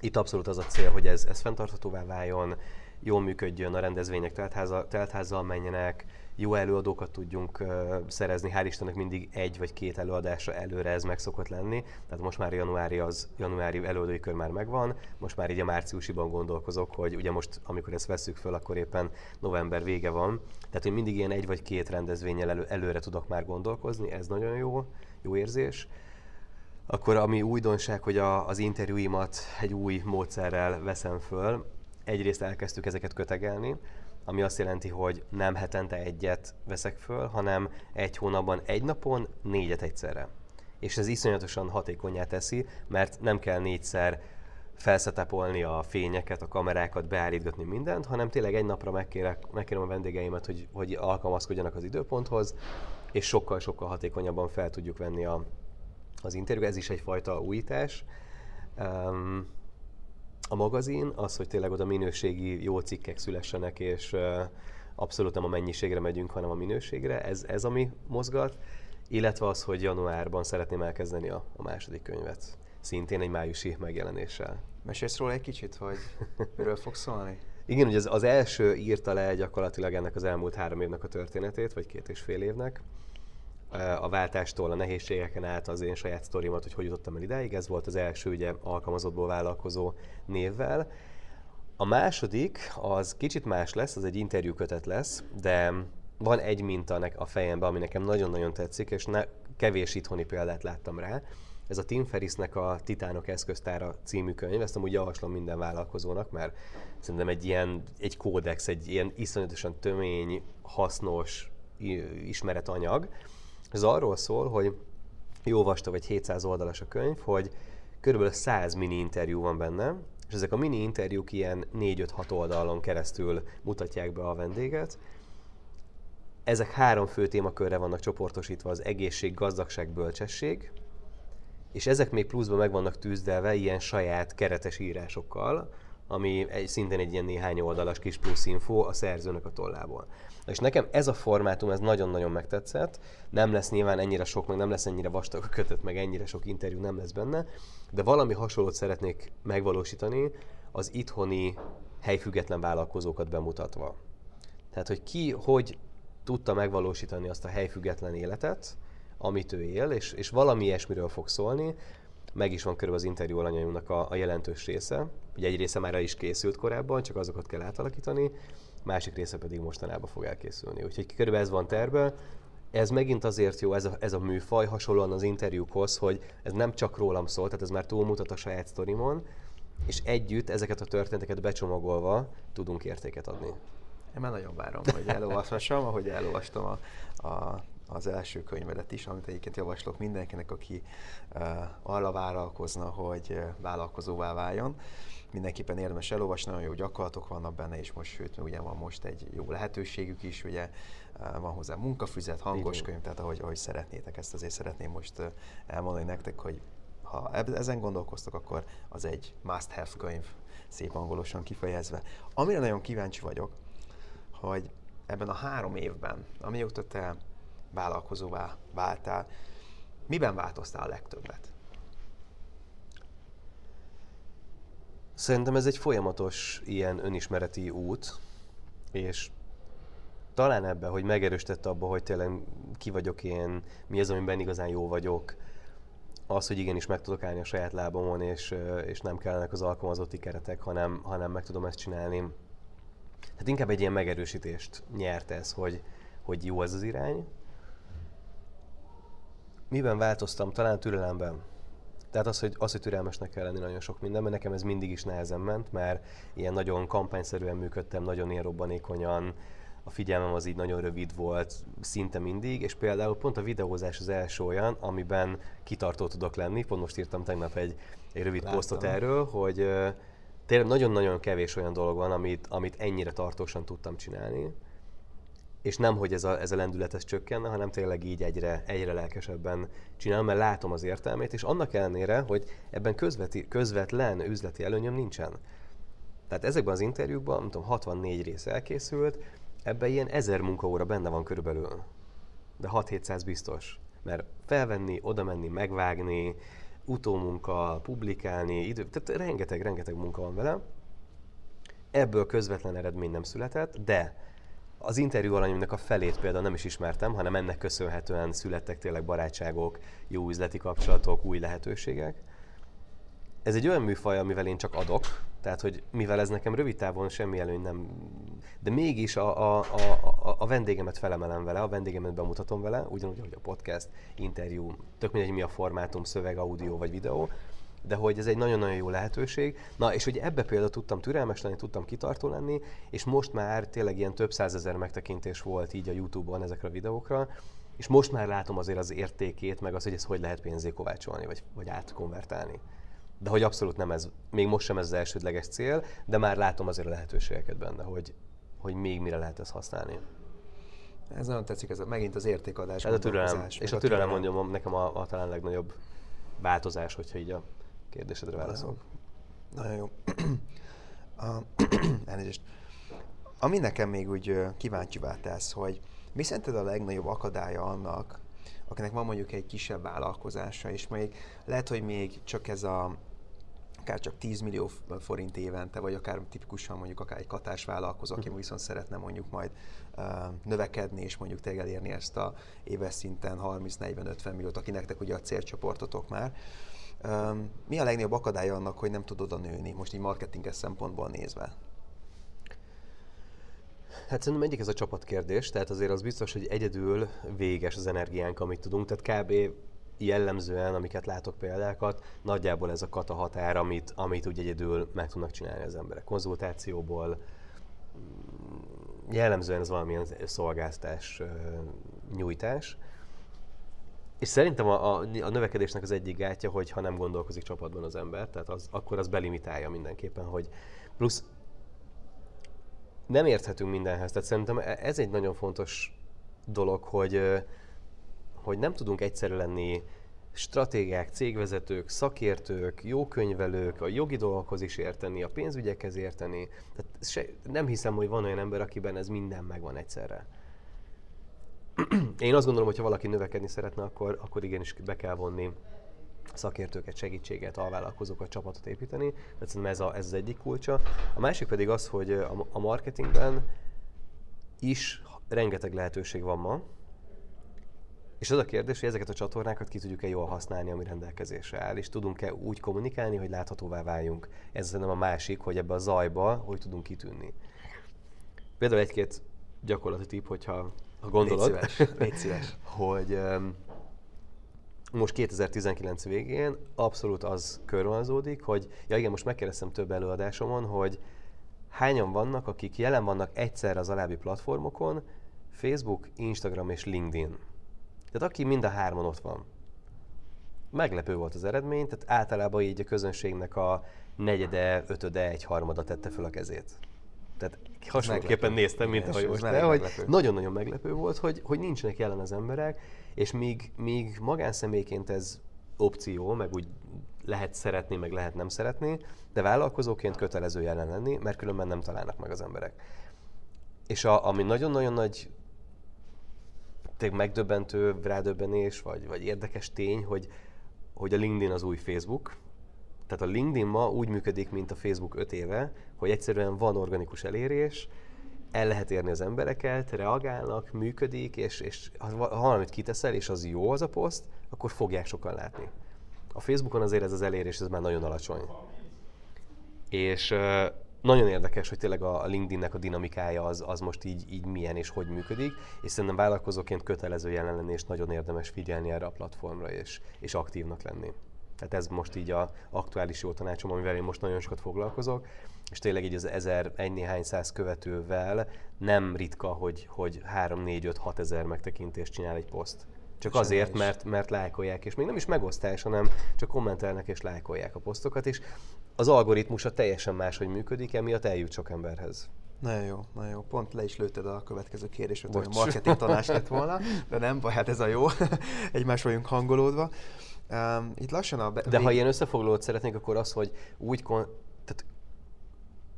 Itt abszolút az a cél, hogy ez, ez fenntarthatóvá váljon, jól működjön, a rendezvények teltháza, teltházzal menjenek, jó előadókat tudjunk szerezni. Hál' Istennek mindig egy vagy két előadásra előre ez meg szokott lenni. Tehát most már januári, az, januári előadói kör már megvan, most már így a márciusiban gondolkozok, hogy ugye most, amikor ezt veszük föl, akkor éppen november vége van. Tehát én mindig ilyen egy vagy két rendezvényel elő, előre tudok már gondolkozni, ez nagyon jó, jó érzés. Akkor ami újdonság, hogy a, az interjúimat egy új módszerrel veszem föl. Egyrészt elkezdtük ezeket kötegelni, ami azt jelenti, hogy nem hetente egyet veszek föl, hanem egy hónapban egy napon négyet egyszerre. És ez iszonyatosan hatékonyá teszi, mert nem kell négyszer felszetepolni a fényeket, a kamerákat, beállítgatni mindent, hanem tényleg egy napra megkérek, megkérem a vendégeimet, hogy, hogy alkalmazkodjanak az időponthoz, és sokkal-sokkal hatékonyabban fel tudjuk venni a, az interjú. Ez is egyfajta újítás. Um, a magazin, az, hogy tényleg oda minőségi jó cikkek szülessenek, és abszolút nem a mennyiségre megyünk, hanem a minőségre, ez, ez ami mozgat, illetve az, hogy januárban szeretném elkezdeni a, a második könyvet, szintén egy májusi megjelenéssel. Mesélsz róla egy kicsit, hogy miről fog szólni? Igen, ugye az, az első írta le gyakorlatilag ennek az elmúlt három évnek a történetét, vagy két és fél évnek a váltástól, a nehézségeken át az én saját sztorimat, hogy hogy jutottam el idáig. Ez volt az első ugye alkalmazottból vállalkozó névvel. A második az kicsit más lesz, az egy interjú kötet lesz, de van egy minta a fejemben, ami nekem nagyon-nagyon tetszik, és ne, kevés itthoni példát láttam rá. Ez a Tim Ferrisnek a Titánok eszköztára című könyv, ezt amúgy javaslom minden vállalkozónak, mert szerintem egy ilyen, egy kódex, egy ilyen iszonyatosan tömény, hasznos ismeretanyag, ez arról szól, hogy jó vastag, vagy 700 oldalas a könyv, hogy körülbelül 100 mini interjú van benne, és ezek a mini interjúk ilyen 4-5-6 oldalon keresztül mutatják be a vendéget. Ezek három fő témakörre vannak csoportosítva, az egészség, gazdagság, bölcsesség, és ezek még pluszban meg vannak tűzdelve ilyen saját keretes írásokkal, ami egy, szintén egy ilyen néhány oldalas kis plusz info a szerzőnek a tollából. És nekem ez a formátum, ez nagyon-nagyon megtetszett. Nem lesz nyilván ennyire sok, meg nem lesz ennyire vastag a kötet, meg ennyire sok interjú nem lesz benne, de valami hasonlót szeretnék megvalósítani az itthoni helyfüggetlen vállalkozókat bemutatva. Tehát, hogy ki hogy tudta megvalósítani azt a helyfüggetlen életet, amit ő él, és, és valami ilyesmiről fog szólni. Meg is van körülbelül az interjú alanyainknak a, a jelentős része. Ugye egy része már el is készült korábban, csak azokat kell átalakítani, másik része pedig mostanában fog elkészülni. Úgyhogy körülbelül ez van terve. Ez megint azért jó, ez a, ez a műfaj, hasonlóan az interjúkhoz, hogy ez nem csak rólam szól, tehát ez már túlmutat a saját sztorimon, és együtt ezeket a történeteket becsomagolva tudunk értéket adni. Én már nagyon várom, hogy elolvashassam, ahogy elolvastam a, a, az első könyvedet is, amit egyébként javaslok mindenkinek, aki uh, arra vállalkozna, hogy uh, vállalkozóvá váljon. Mindenképpen érdemes elolvasni, nagyon jó gyakorlatok vannak benne, és most, sőt, ugye van most egy jó lehetőségük is, ugye uh, van hozzá munkafüzet, hangos könyv, tehát ahogy, ahogy szeretnétek, ezt azért szeretném most uh, elmondani nektek, hogy ha ezen gondolkoztok, akkor az egy must-have könyv, szép angolosan kifejezve. Amire nagyon kíváncsi vagyok, hogy ebben a három évben, amióta te vállalkozóvá váltál, miben változtál a legtöbbet? Szerintem ez egy folyamatos ilyen önismereti út, és talán ebben, hogy megerősítette abba, hogy tényleg ki vagyok én, mi az, amiben igazán jó vagyok, az, hogy igenis meg tudok állni a saját lábamon, és, és nem kellenek az alkalmazotti keretek, hanem, hanem meg tudom ezt csinálni tehát inkább egy ilyen megerősítést nyert ez, hogy, hogy jó ez az irány. Miben változtam? Talán türelemben. Tehát az hogy, az, hogy türelmesnek kell lenni nagyon sok mindenben, nekem ez mindig is nehezen ment, mert ilyen nagyon kampányszerűen működtem, nagyon ilyen robbanékonyan, a figyelmem az így nagyon rövid volt, szinte mindig, és például pont a videózás az első olyan, amiben kitartó tudok lenni. Pont most írtam tegnap egy, egy rövid Láttam. posztot erről, hogy tényleg nagyon-nagyon kevés olyan dolog van, amit, amit ennyire tartósan tudtam csinálni, és nem, hogy ez a, ez a lendület ez csökkenne, hanem tényleg így egyre, egyre lelkesebben csinálom, mert látom az értelmét, és annak ellenére, hogy ebben közveti, közvetlen üzleti előnyöm nincsen. Tehát ezekben az interjúkban, nem tudom, 64 rész elkészült, ebben ilyen ezer munkaóra benne van körülbelül. De 6-700 biztos. Mert felvenni, oda menni, megvágni, utómunka, publikálni, idő, tehát rengeteg, rengeteg munka van vele. Ebből közvetlen eredmény nem született, de az interjú alanyomnak a felét például nem is ismertem, hanem ennek köszönhetően születtek tényleg barátságok, jó üzleti kapcsolatok, új lehetőségek. Ez egy olyan műfaj, amivel én csak adok, tehát, hogy mivel ez nekem rövid távon semmi előny nem... De mégis a, a, a, a vendégemet felemelem vele, a vendégemet bemutatom vele, ugyanúgy, hogy a podcast, interjú, tök mindegy, mi a formátum, szöveg, audio vagy videó, de hogy ez egy nagyon-nagyon jó lehetőség. Na, és hogy ebbe például tudtam türelmes lenni, tudtam kitartó lenni, és most már tényleg ilyen több százezer megtekintés volt így a YouTube-on ezekre a videókra, és most már látom azért az értékét, meg az, hogy ezt hogy lehet pénzé kovácsolni, vagy, vagy átkonvertálni de hogy abszolút nem ez, még most sem ez az elsődleges cél, de már látom azért a lehetőségeket benne, hogy, hogy még mire lehet ezt használni. Ez nagyon tetszik, ez a, megint az értékadás. Ez a türelem, és a türelem mondjam nekem a, a talán legnagyobb változás, hogyha így a kérdésedre válaszolok. Nagyon jó. [CLEARS THROAT] a, [CLEARS THROAT] elnézést. Ami nekem még úgy kíváncsivá tesz, hogy mi szerinted a legnagyobb akadálya annak, akinek van mondjuk egy kisebb vállalkozása, és még lehet, hogy még csak ez a akár csak 10 millió forint évente, vagy akár tipikusan mondjuk akár egy katás vállalkozó, aki hm. viszont szeretne mondjuk majd uh, növekedni, és mondjuk tényleg elérni ezt a éves szinten 30-40-50 milliót, aki nektek ugye a célcsoportotok már. Um, mi a legnagyobb akadálya annak, hogy nem tudod a nőni, most így marketinges szempontból nézve? Hát szerintem egyik ez a csapatkérdés, tehát azért az biztos, hogy egyedül véges az energiánk, amit tudunk, tehát kb jellemzően, amiket látok példákat, nagyjából ez a kata határ, amit, amit úgy egyedül meg tudnak csinálni az emberek. Konzultációból, jellemzően ez valamilyen szolgáltatás nyújtás. És szerintem a, a, a növekedésnek az egyik gátja, hogy ha nem gondolkozik csapatban az ember, tehát az, akkor az belimitálja mindenképpen, hogy plusz nem érthetünk mindenhez. Tehát szerintem e- ez egy nagyon fontos dolog, hogy, hogy nem tudunk egyszerre lenni stratégiák, cégvezetők, szakértők, jó könyvelők, a jogi dolgokhoz is érteni, a pénzügyekhez érteni. Tehát se, nem hiszem, hogy van olyan ember, akiben ez minden megvan egyszerre. Én azt gondolom, hogy ha valaki növekedni szeretne, akkor, akkor igenis be kell vonni szakértőket, segítséget, alvállalkozókat, csapatot építeni. Tehát szerintem ez, a, ez az egyik kulcsa. A másik pedig az, hogy a, a marketingben is rengeteg lehetőség van ma, és az a kérdés, hogy ezeket a csatornákat ki tudjuk-e jól használni, ami rendelkezésre áll, és tudunk-e úgy kommunikálni, hogy láthatóvá váljunk. Ez szerintem a másik, hogy ebbe a zajba hogy tudunk kitűnni. Például egy-két gyakorlati tip, hogyha ha gondolod, Légy szíves, légy szíves. [LAUGHS] hogy um, most 2019 végén abszolút az körvonalazódik, hogy ja igen, most megkérdeztem több előadásomon, hogy hányan vannak, akik jelen vannak egyszer az alábbi platformokon, Facebook, Instagram és LinkedIn. Tehát aki mind a hárman ott van. Meglepő volt az eredmény, tehát általában így a közönségnek a negyede, ötöde, egy harmada tette föl a kezét. Tehát hasonlóképpen néztem, mint ahogy most, de hogy nagyon-nagyon meglepő volt, hogy, hogy nincsenek jelen az emberek, és míg, míg magánszemélyként ez opció, meg úgy lehet szeretni, meg lehet nem szeretni, de vállalkozóként kötelező jelen lenni, mert különben nem találnak meg az emberek. És a, ami nagyon-nagyon nagy tényleg megdöbbentő rádöbbenés, vagy, vagy érdekes tény, hogy, hogy a LinkedIn az új Facebook. Tehát a LinkedIn ma úgy működik, mint a Facebook 5 éve, hogy egyszerűen van organikus elérés, el lehet érni az embereket, reagálnak, működik, és, és ha valamit kiteszel, és az jó az a poszt, akkor fogják sokan látni. A Facebookon azért ez az elérés ez már nagyon alacsony. És nagyon érdekes, hogy tényleg a LinkedInnek a dinamikája az, az most így, így milyen és hogy működik, és szerintem vállalkozóként kötelező jelen lenni, és nagyon érdemes figyelni erre a platformra, és, és aktívnak lenni. Tehát ez most így a aktuális jó tanácsom, amivel én most nagyon sokat foglalkozok, és tényleg így az ezer, egy néhány száz követővel nem ritka, hogy, hogy 3, 4, 5, 6 ezer megtekintést csinál egy poszt. Csak és azért, mert, mert lájkolják, és még nem is megosztás, hanem csak kommentelnek és lájkolják a posztokat, és az algoritmusa teljesen máshogy működik, emiatt eljut sok emberhez. Nagyon jó, nagyon jó. Pont le is lőtted a következő kérdést, hogy a marketing tanács lett volna, de nem baj, hát ez a jó. [LAUGHS] Egymás vagyunk hangolódva. Um, itt lassan a... Be- de ha ilyen összefoglalót szeretnék, akkor az, hogy úgy, kon- tehát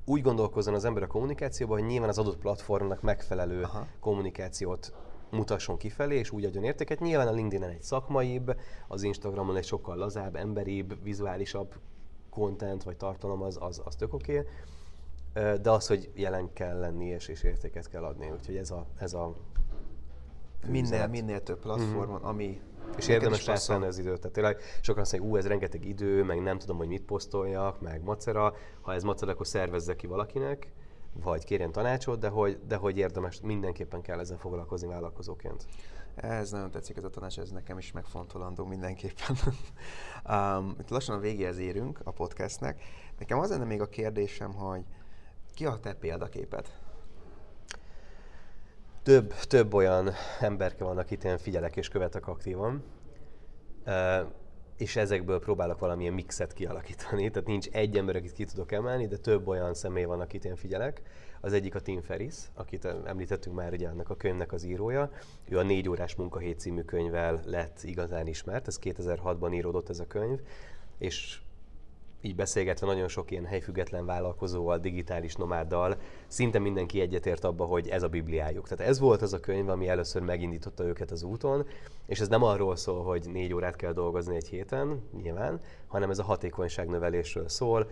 úgy gondolkozzon az ember a kommunikációban, hogy nyilván az adott platformnak megfelelő Aha. kommunikációt mutasson kifelé, és úgy adjon értéket. Nyilván a LinkedIn-en egy szakmaibb, az Instagramon egy sokkal lazább, emberibb, vizuálisabb content vagy tartalom, az, az, az tök oké. Okay. De az, hogy jelen kell lenni és, és értéket kell adni. Úgyhogy ez a, ez a minél, minél több platformon, mm-hmm. ami és érdemes rászállni az időt. Tehát tényleg sokan azt mondják, ú, ez rengeteg idő, meg nem tudom, hogy mit posztoljak, meg macera. Ha ez macera, akkor szervezze ki valakinek, vagy kérjen tanácsot, de hogy, de hogy érdemes, mindenképpen kell ezzel foglalkozni vállalkozóként. Ez nagyon tetszik ez a tanács, ez nekem is megfontolandó mindenképpen. [LAUGHS] um, itt lassan a végéhez érünk a podcastnek. Nekem az lenne még a kérdésem, hogy ki a te példaképed? Több, több olyan emberke van, akit én figyelek és követek aktívan. És ezekből próbálok valamilyen mixet kialakítani. Tehát nincs egy ember, akit ki tudok emelni, de több olyan személy van, akit én figyelek. Az egyik a Tim Ferris, akit említettünk már ugye ennek a könyvnek az írója. Ő a Négy órás munkahét című könyvvel lett igazán ismert, ez 2006-ban íródott ez a könyv, és így beszélgetve nagyon sok ilyen helyfüggetlen vállalkozóval, digitális nomáddal, szinte mindenki egyetért abba, hogy ez a bibliájuk. Tehát ez volt az a könyv, ami először megindította őket az úton, és ez nem arról szól, hogy négy órát kell dolgozni egy héten, nyilván, hanem ez a hatékonyság növelésről szól,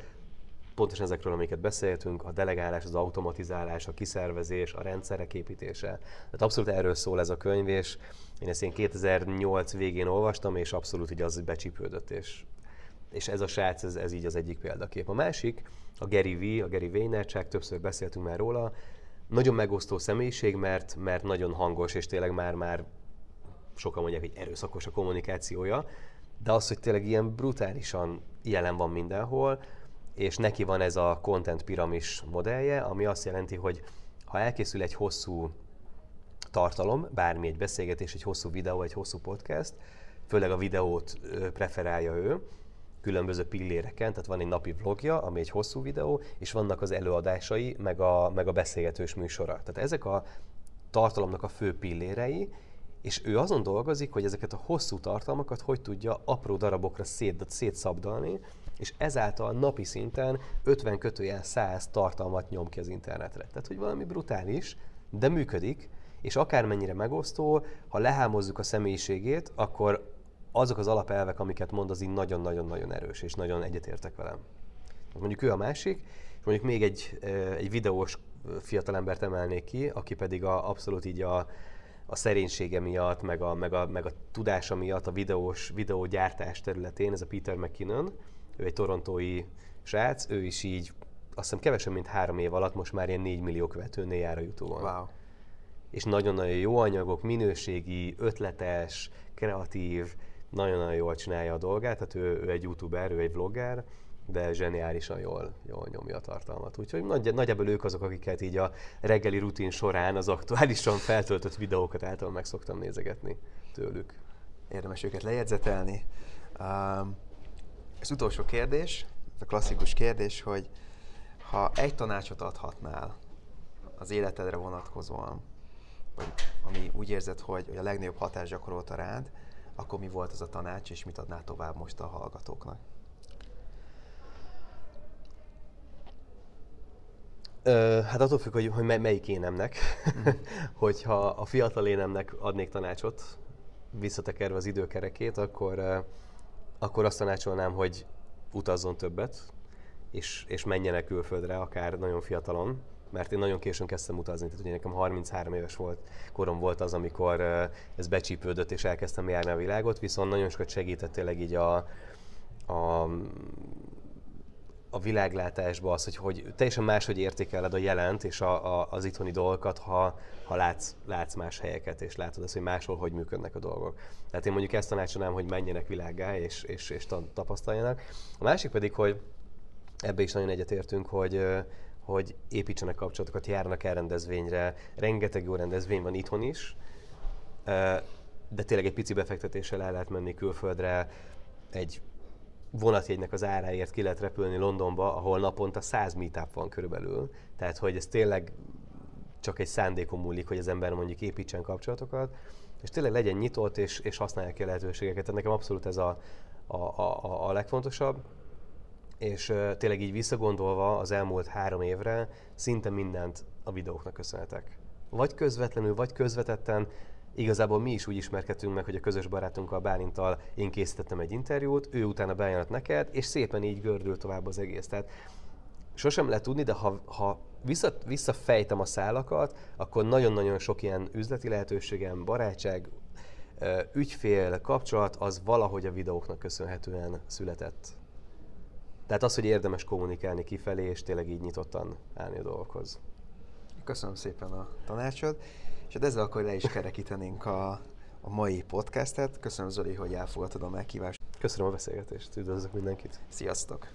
pontosan ezekről, amiket beszéltünk, a delegálás, az automatizálás, a kiszervezés, a rendszerek építése. Tehát abszolút erről szól ez a könyv, és én ezt én 2008 végén olvastam, és abszolút így az becsípődött, és és ez a srác, ez, ez így az egyik példakép. A másik, a Gary V, a Gary Vaynerchuk, többször beszéltünk már róla, nagyon megosztó személyiség, mert, mert nagyon hangos, és tényleg már-már sokan mondják, hogy erőszakos a kommunikációja, de az, hogy tényleg ilyen brutálisan jelen van mindenhol, és neki van ez a content piramis modellje, ami azt jelenti, hogy ha elkészül egy hosszú tartalom, bármi egy beszélgetés, egy hosszú videó, egy hosszú podcast, főleg a videót preferálja ő, különböző pilléreken, tehát van egy napi vlogja, ami egy hosszú videó, és vannak az előadásai, meg a, meg a beszélgetős műsora. Tehát ezek a tartalomnak a fő pillérei, és ő azon dolgozik, hogy ezeket a hosszú tartalmakat hogy tudja apró darabokra szét, szétszabdalni, és ezáltal napi szinten 50 kötőjel 100 tartalmat nyom ki az internetre. Tehát, hogy valami brutális, de működik, és akármennyire megosztó, ha lehámozzuk a személyiségét, akkor azok az alapelvek, amiket mond, az így nagyon-nagyon-nagyon erős, és nagyon egyetértek velem. Mondjuk ő a másik, és mondjuk még egy, egy videós fiatalembert emelnék ki, aki pedig a, abszolút így a, a szerénysége miatt, meg a, meg, a, meg a tudása miatt a videós, videógyártás területén, ez a Peter McKinnon, ő egy torontói srác, ő is így azt hiszem kevesebb, mint három év alatt most már ilyen 4 millió követőnél jár a Youtube-on. Wow. És nagyon-nagyon jó anyagok, minőségi, ötletes, kreatív, nagyon-nagyon jól csinálja a dolgát, tehát ő, ő egy youtuber, ő egy vlogger, de zseniálisan jól, jól nyomja a tartalmat. Úgyhogy nagy, nagyjából ők azok, akiket így a reggeli rutin során az aktuálisan feltöltött videókat által meg szoktam nézegetni tőlük. Érdemes őket lejegyzetelni. Um, utolsó kérdés, ez a klasszikus kérdés, hogy ha egy tanácsot adhatnál az életedre vonatkozóan, vagy ami úgy érzed, hogy a legnagyobb hatást gyakorolta rád, akkor mi volt az a tanács, és mit adnál tovább most a hallgatóknak? Ö, hát attól függ, hogy, hogy melyik énemnek. Mm. [LAUGHS] Hogyha a fiatal énemnek adnék tanácsot, visszatekerve az időkerekét, akkor, akkor azt tanácsolnám, hogy utazzon többet, és, és menjenek külföldre, akár nagyon fiatalon, mert én nagyon későn kezdtem utazni, tehát ugye nekem 33 éves volt, korom volt az, amikor ez becsípődött, és elkezdtem járni a világot, viszont nagyon sokat segített tényleg így a, a a világlátásba az, hogy, hogy teljesen máshogy értékeled a jelent és a, a, az itthoni dolgokat, ha, ha látsz, látsz más helyeket, és látod azt, hogy máshol hogy működnek a dolgok. Tehát én mondjuk ezt tanácsolnám, hogy menjenek világgá, és, és, és tapasztaljanak. A másik pedig, hogy ebbe is nagyon egyetértünk, hogy, hogy építsenek kapcsolatokat, járnak el rendezvényre, rengeteg jó rendezvény van itthon is, de tényleg egy pici befektetéssel el lehet menni külföldre, egy vonatjegynek az áráért ki lehet repülni Londonba, ahol naponta 100 meetup van körülbelül. Tehát, hogy ez tényleg csak egy szándékon múlik, hogy az ember mondjuk építsen kapcsolatokat, és tényleg legyen nyitott, és, és használja ki a lehetőségeket. Tehát nekem abszolút ez a, a, a, a legfontosabb. És uh, tényleg így visszagondolva az elmúlt három évre szinte mindent a videóknak köszönhetek. Vagy közvetlenül, vagy közvetetten Igazából mi is úgy ismerkedtünk meg, hogy a közös barátunkkal Bálintal én készítettem egy interjút, ő utána bejelent neked, és szépen így gördül tovább az egész. Tehát sosem lehet tudni, de ha, ha vissza, visszafejtem a szálakat, akkor nagyon-nagyon sok ilyen üzleti lehetőségem, barátság, ügyfél, kapcsolat, az valahogy a videóknak köszönhetően született. Tehát az, hogy érdemes kommunikálni kifelé, és tényleg így nyitottan állni a dolgokhoz. Köszönöm szépen a tanácsot. És hát ezzel akkor le is kerekítenénk a, a mai podcastet. Köszönöm Zoli, hogy elfogadtad a meghívást. Köszönöm a beszélgetést, üdvözlök mindenkit. Sziasztok!